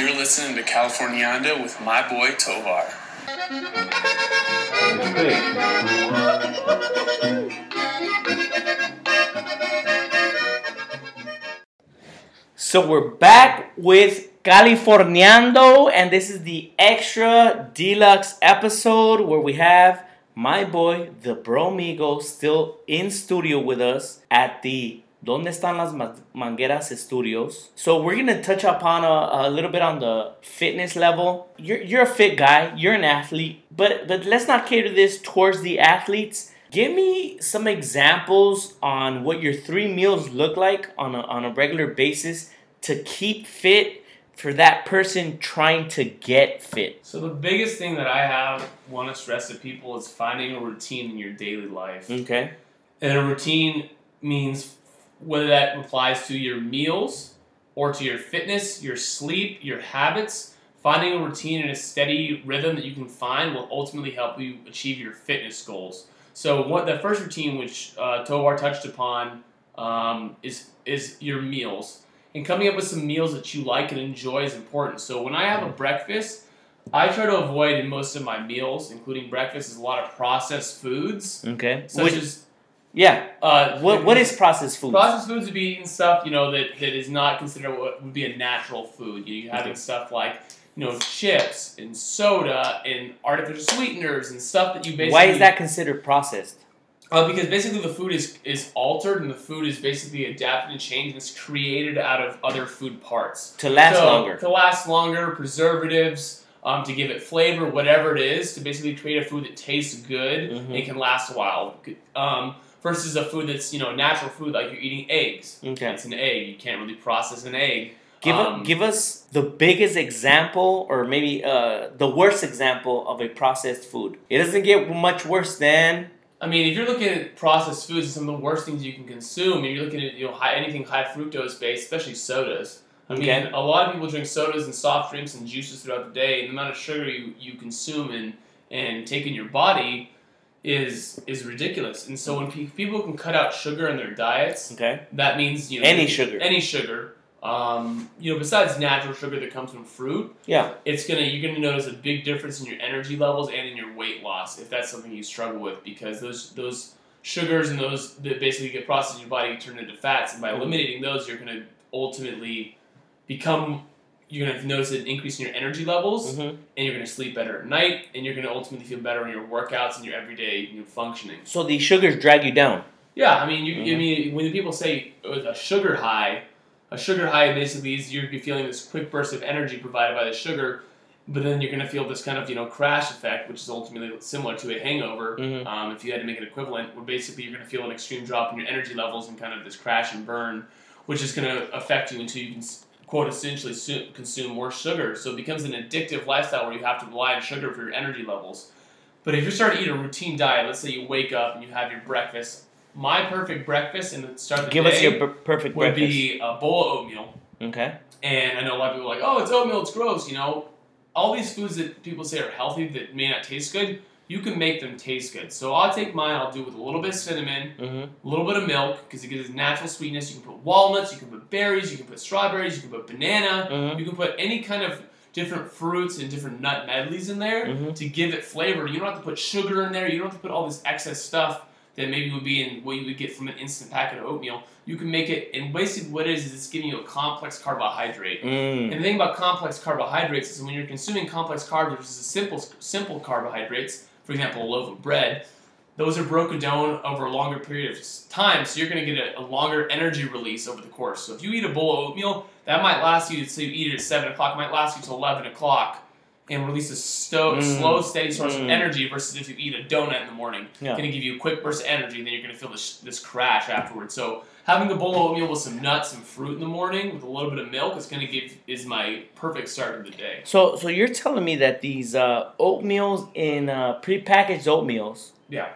You're listening to Californianda with my boy Tovar. So we're back with Californiando, and this is the extra deluxe episode where we have my boy, the Bromigo, still in studio with us at the Donde Están las Mangueras Studios. So we're gonna touch upon a, a little bit on the fitness level. You're you're a fit guy, you're an athlete, but but let's not cater this towards the athletes. Give me some examples on what your three meals look like on a, on a regular basis to keep fit for that person trying to get fit. So the biggest thing that I have want to stress to people is finding a routine in your daily life. Okay. And a routine means whether that applies to your meals or to your fitness, your sleep, your habits. Finding a routine and a steady rhythm that you can find will ultimately help you achieve your fitness goals. So what the first routine, which uh, Tovar touched upon, um, is is your meals. And coming up with some meals that you like and enjoy is important. So when I have a breakfast, I try to avoid in most of my meals, including breakfast, is a lot of processed foods, Okay. such Which- as yeah. uh, What what is processed food? Processed foods would be eating stuff, you know, that, that is not considered what would be a natural food. You know, you're having Okay. stuff like, you know, chips and soda and artificial sweeteners and stuff that you basically. Why is that considered processed? Uh, because basically the food is, is altered and the food is basically adapted and changed and it's created out of other food parts. To last So, longer. To last longer, preservatives, um, to give it flavor, whatever it is, to basically create a food that tastes good Mhm. and can last a while. Um, versus a food that's, you know, natural food like you're eating eggs. Okay. It's an egg. You can't really process an egg. Give Um, a, give us the biggest example, or maybe uh, the worst example of a processed food. It doesn't get much worse than I mean, if you're looking at processed foods and some of the worst things you can consume, and you're looking at you know high, anything high fructose based, especially sodas. I mean, Okay. a lot of people drink sodas and soft drinks and juices throughout the day, and the amount of sugar you, you consume and and take in your body is is ridiculous. And so when pe- people can cut out sugar in their diets, okay that means you know any sugar. any sugar. Um, you know, besides natural sugar that comes from fruit, Yeah. it's gonna you're gonna notice a big difference in your energy levels and in your weight loss if that's something you struggle with because those those sugars and those that basically get processed in your body turn into fats and by Mhm. eliminating those you're gonna ultimately become you're gonna notice an increase in your energy levels hmm and you're gonna sleep better at night and you're gonna ultimately feel better in your workouts and your everyday you know, functioning. So these sugars drag you down. Yeah, I mean, you, I Mhm. mean, when people say uh, a sugar high, a sugar high basically is you're feeling this quick burst of energy provided by the sugar, but then you're going to feel this kind of you know crash effect, which is ultimately similar to a hangover. Mhm. Um, if you had to make an equivalent, where basically you're going to feel an extreme drop in your energy levels and kind of this crash and burn, which is going to affect you until you can quote essentially consume more sugar. So it becomes an addictive lifestyle where you have to rely on sugar for your energy levels. But if you're starting to eat a routine diet, let's say you wake up and you have your breakfast. My perfect breakfast and start the Give day us your per- perfect would breakfast. be a bowl of oatmeal. okay. And I know a lot of people are like, oh, it's oatmeal, it's gross. You know, all these foods that people say are healthy that may not taste good, you can make them taste good. So I'll take mine, I'll do it with a little bit of cinnamon, hmm a little bit of milk, because it gives it natural sweetness. You can put walnuts, you can put berries, you can put strawberries, you can put banana, hmm you can put any kind of different fruits and different nut medleys in there Mhm. to give it flavor. You don't have to put sugar in there. You don't have to put all this excess stuff that maybe would be in what you would get from an instant packet of oatmeal. You can make it, and basically what it is is it's giving you a complex carbohydrate. Mm. And the thing about complex carbohydrates is when you're consuming complex carbs versus simple simple carbohydrates, for example, a loaf of bread, those are broken down over a longer period of time, so you're going to get a, a longer energy release over the course. So if you eat a bowl of oatmeal, that might last you, say you eat it at 7 o'clock, it might last you till 11 o'clock and release a sto- Mm. slow, steady source of Mm. energy versus if you eat a donut in the morning. Yeah. Going to give you a quick burst of energy, and then you're going to feel this, this crash afterwards. So having a bowl of oatmeal with some nuts and fruit in the morning with a little bit of milk is going to give is my perfect start of the day. So so you're telling me that these uh, oatmeals in uh, prepackaged oatmeals Yeah.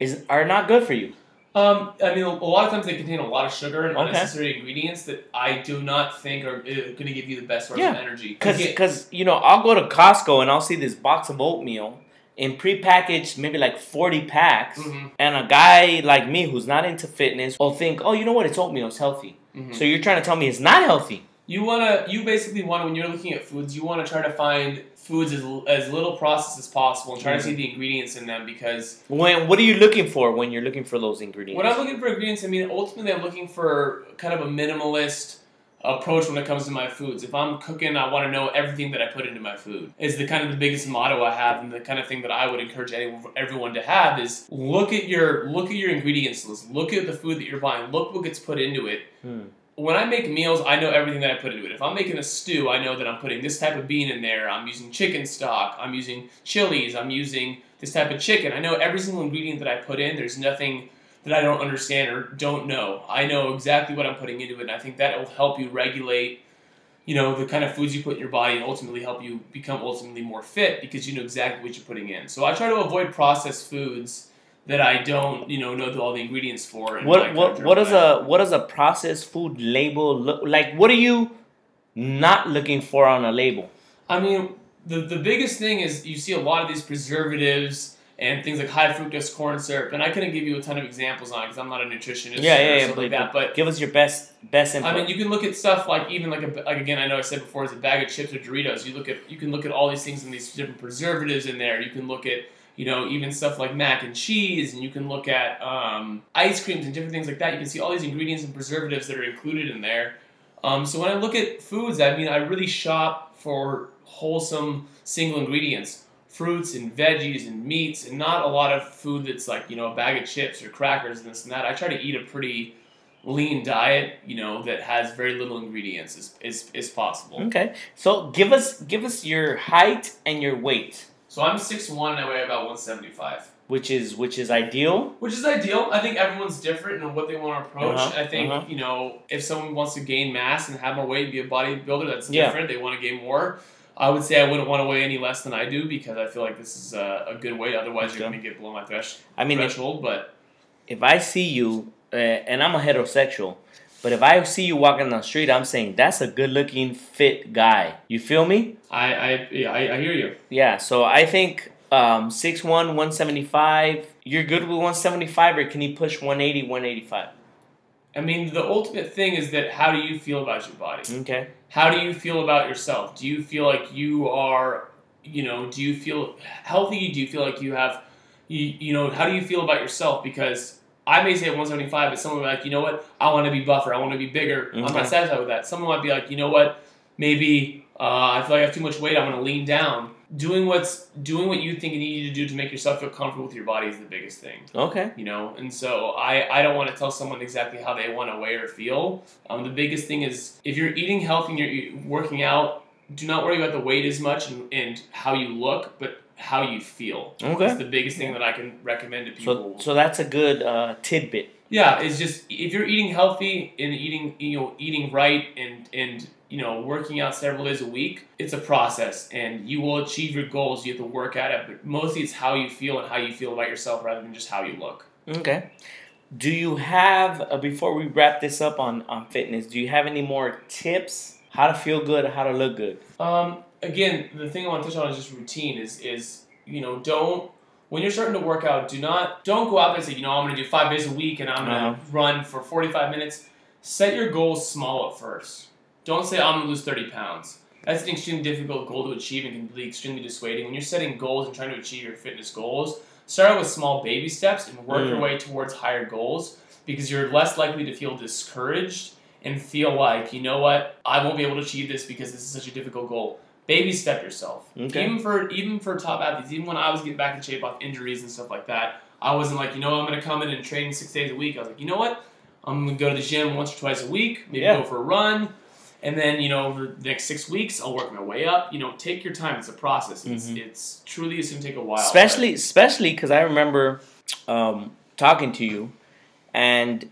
is are not good for you. Um, I mean, a lot of times they contain a lot of sugar and Okay. unnecessary ingredients that I do not think are going to give you the best source Yeah. of energy. Cause, Again- cause you know I'll go to Costco and I'll see this box of oatmeal in prepackaged maybe like forty packs, Mhm, and a guy like me who's not into fitness will think, oh, you know what, it's oatmeal, it's healthy. mhm. So you're trying to tell me it's not healthy? You wanna, you basically want when you're looking at foods, you want to try to find foods as, as little processed as possible and try to see the ingredients in them because When what are you looking for when you're looking for those ingredients? when I'm looking for ingredients, I mean ultimately I'm looking for kind of a minimalist approach when it comes to my foods. If I'm cooking, I want to know everything that I put into my food. Is the kind of the biggest motto I have, and the kind of thing that I would encourage anyone, everyone to have is look at your look at your ingredients list. Look at the food that you're buying. Look what gets put into it. Hmm. When I make meals, I know everything that I put into it. If I'm making a stew, I know that I'm putting this type of bean in there. I'm using chicken stock. I'm using chilies. I'm using this type of chicken. I know every single ingredient that I put in. There's nothing that I don't understand or don't know. I know exactly what I'm putting into it, and I think that will help you regulate, you know, the kind of foods you put in your body, and ultimately help you become ultimately more fit because you know exactly what you're putting in. So I try to avoid processed foods that I don't, you know, know all the ingredients for. and I What what what does a what does a processed food label look like? What are you not looking for on a label? I mean, the the biggest thing is you see a lot of these preservatives and things like high fructose corn syrup, and I couldn't give you a ton of examples on it because I'm not a nutritionist Yeah, or yeah, yeah. something like But, that. But give us your best best input. I mean, you can look at stuff like even like a, like again, I know I said before, it's a bag of chips or Doritos. You look at you can look at all these things and these different preservatives in there. You can look at you know even stuff like mac and cheese, and you can look at um, ice creams and different things like that. You can see all these ingredients and preservatives that are included in there. Um, so when I look at foods, I mean, I really shop for wholesome single ingredients, fruits and veggies and meats, and not a lot of food that's like you know a bag of chips or crackers and this and that. I try to eat a pretty lean diet, you know, that has very little ingredients as, as, as possible. okay. So give us give us your height and your weight, So I'm 6'1 and I weigh about 175. which is which is ideal. Which is ideal. I think everyone's different in what they want to approach. Uh-huh, I think, uh-huh. you know, if someone wants to gain mass and have more weight and be a bodybuilder, that's Yeah. different. They want to gain more. I would say I wouldn't want to weigh any less than I do because I feel like this is a, a good weight. Otherwise, you're going to get below my thresh, I mean, if, threshold. But if I see you, uh, and I'm a heterosexual, but if I see you walking down the street, I'm saying that's a good-looking, fit guy. You feel me? I, I, yeah, I, I hear you. Yeah. So I think um, 6'1", 175. You're good with 175, or can he push 180, 185? I mean, the ultimate thing is that how do you feel about your body? Okay. how do you feel about yourself? Do you feel like you are, you know, do you feel healthy? Do you feel like you have, you, you know, how do you feel about yourself? Because I may say 175, but someone like, you know what, I want to be buffer, I want to be bigger. I'm not satisfied with that. Someone might be like, you know what, maybe uh, I feel like I have too much weight, I want to lean down. Doing what's doing what you think you need to do to make yourself feel comfortable with your body is the biggest thing Okay. you know and so i i don't want to tell someone exactly how they want to weigh or feel um, the biggest thing is if you're eating healthy and you're working out do not worry about the weight as much and, and how you look but how you feel Okay. that's the biggest thing that i can recommend to people So, so that's a good uh, tidbit. yeah it's just if you're eating healthy and eating you know eating right and and you know working out several days a week it's a process and you will achieve your goals you have to work at it but mostly it's how you feel and how you feel about yourself rather than just how you look Okay. Do you have uh, before we wrap this up on on fitness? Do you have any more tips how to feel good, how to look good? Um, again, the thing I want to touch on is just routine. Is is you know don't when you're starting to work out, do not don't go out there and say you know I'm going to do five days a week and I'm going to Uh-huh. run for 45 minutes. Set your goals small at first. Don't say I'm going to lose 30 pounds. That's an extremely difficult goal to achieve and can be extremely dissuading. When you're setting goals and trying to achieve your fitness goals, start out with small baby steps and work your Mm. way towards higher goals because you're less likely to feel discouraged and feel like, you know what, I won't be able to achieve this because this is such a difficult goal. Baby step yourself. Okay. Even for even for top athletes, even when I was getting back in shape off injuries and stuff like that, I wasn't like, you know, I'm gonna come in and train six days a week. I was like, you know what, I'm gonna go to the gym once or twice a week, maybe Yeah. go for a run, and then you know over the next six weeks I'll work my way up. You know, take your time. It's a process. It's Mhm. it's truly it's gonna take a while. especially especially because I remember um, talking to you, and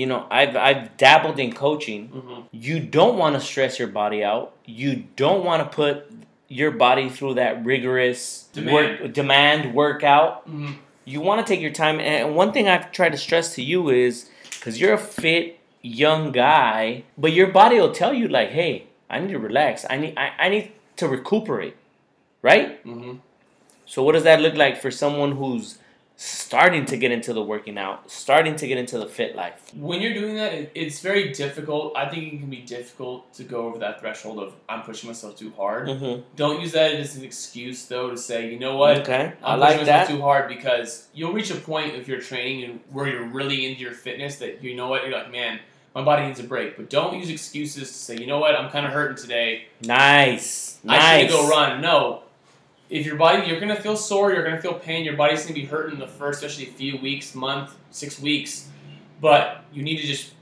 you know I've I've dabbled in coaching. hmm You don't want to stress your body out. You don't want to put your body through that rigorous Demand. work demand workout. hmm You want to take your time. And one thing I've tried to stress to you is because you're a fit young guy, but your body will tell you like, "Hey, I need to relax. I need I, I need to recuperate." Right? hmm So what does that look like for someone who's starting to get into the working out, starting to get into the fit life? When you're doing that, it, it's very difficult. I think it can be difficult to go over that threshold of I'm pushing myself too hard. Mm-hmm. Don't use that as an excuse though to say, you know what, Okay, I I'm like pushing myself that. too hard because you'll reach a point if you're training and where you're really into your fitness that you know what you're like, man, my body needs a break. But don't use excuses to say, you know what, I'm kind of hurting today. Nice, I nice. should go run. No. If your body, you're gonna feel sore, you're gonna feel pain. Your body's gonna be hurting in the first, especially a few weeks, month, six weeks. But you need to just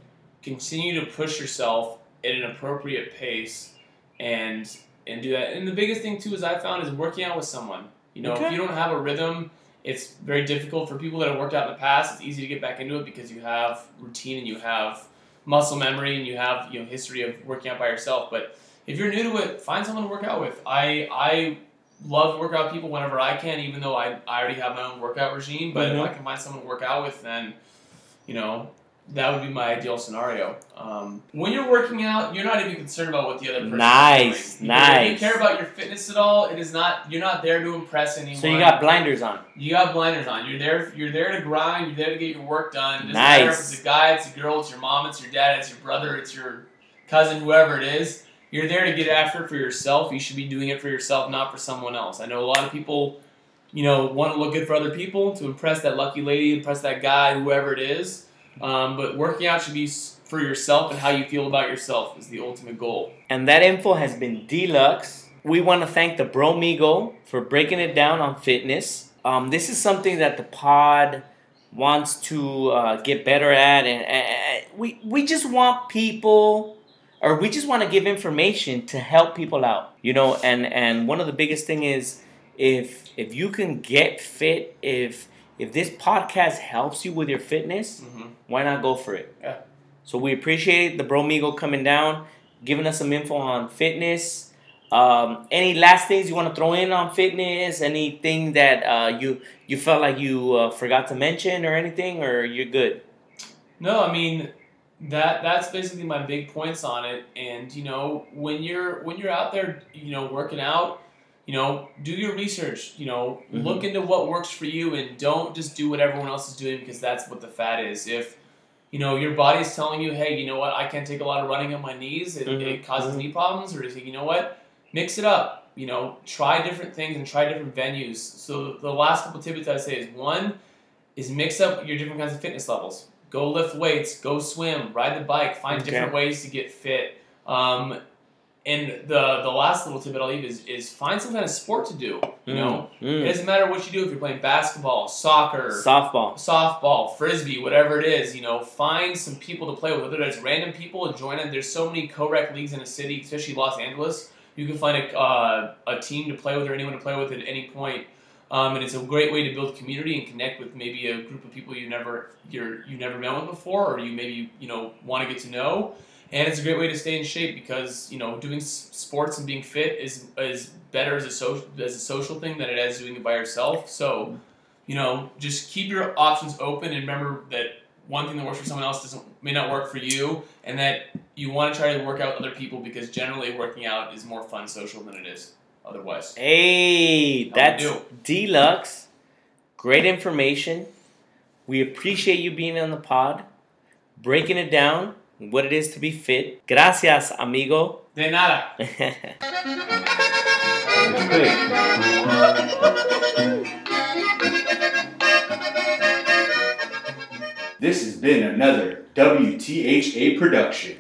continue to push yourself at an appropriate pace, and and do that. And the biggest thing too is I found is working out with someone. You know, Okay. if you don't have a rhythm, it's very difficult for people that have worked out in the past. It's easy to get back into it because you have routine and you have muscle memory and you have you know history of working out by yourself. But if you're new to it, find someone to work out with. I I love to work out people whenever I can, even though I, I already have my own workout regime. But Mhm. if I can find someone to work out with, then you know that would be my ideal scenario. Um, when you're working out, you're not even concerned about what the other person Nice, is doing. Because If you nice. care about your fitness at all, it is not. You're not there to impress anyone. So you got blinders on. You got blinders on. You're there. You're there to grind. You're there to get your work done. It doesn't matter if Nice. it's a guy, it's a girl, it's your mom, it's your dad, it's your brother, it's your cousin, whoever it is. You're there to get after it for yourself. You should be doing it for yourself, not for someone else. I know a lot of people, you know, want to look good for other people to impress that lucky lady, impress that guy, whoever it is. Um, but working out should be for yourself and how you feel about yourself is the ultimate goal. And that info has been deluxe. We want to thank the Bromigo for breaking it down on fitness. Um, this is something that the pod wants to uh, get better at, and, and we we just want people, or we just want to give information to help people out. You know, and and one of the biggest thing is if if you can get fit, if if this podcast helps you with your fitness, Mm-hmm. why not go for it? Yeah. So we appreciate the Bromigo coming down, giving us some info on fitness. Um, any last things you want to throw in on fitness? Anything that uh, you you felt like you uh, forgot to mention or anything, or you're good? No, I mean that that's basically my big points on it. And you know, when you're when you're out there, you know, working out, you know, do your research. You know, Mhm. look into what works for you, and don't just do what everyone else is doing because that's what the fad is. If you know your body's telling you, hey, you know what, I can't take a lot of running on my knees, it, Mhm. it causes Mhm. knee problems, or say, you know what, mix it up. You know, try different things and try different venues. So the last couple of tidbits I say is one is mix up your different kinds of fitness levels. Go lift weights, go swim, ride the bike, find Okay. different ways to get fit. Um, and the the last little tidbit I'll leave is is find some kind of sport to do. You know, it Mm. doesn't matter what you do if you're playing basketball, soccer, softball. softball, frisbee, whatever it is, you know, find some people to play with, whether that's random people and join in. There's so many co-rec leagues in a city, especially Los Angeles. You can find a, uh, a team to play with or anyone to play with at any point. Um, and it's a great way to build community and connect with maybe a group of people you never you're you never met with before, or you maybe you know want to get to know. And it's a great way to stay in shape because you know doing sports and being fit is is better as a social as a social thing than it is doing it by yourself. So you know, just keep your options open and remember that one thing that works for someone else doesn't may not work for you, and that you want to try to work out with other people because generally working out is more fun social than it is otherwise. Hey, How that's we deluxe. Great information. We appreciate you being on the pod, breaking it down, what it is to be fit. Gracias, amigo. De nada. This has been another WTHA production.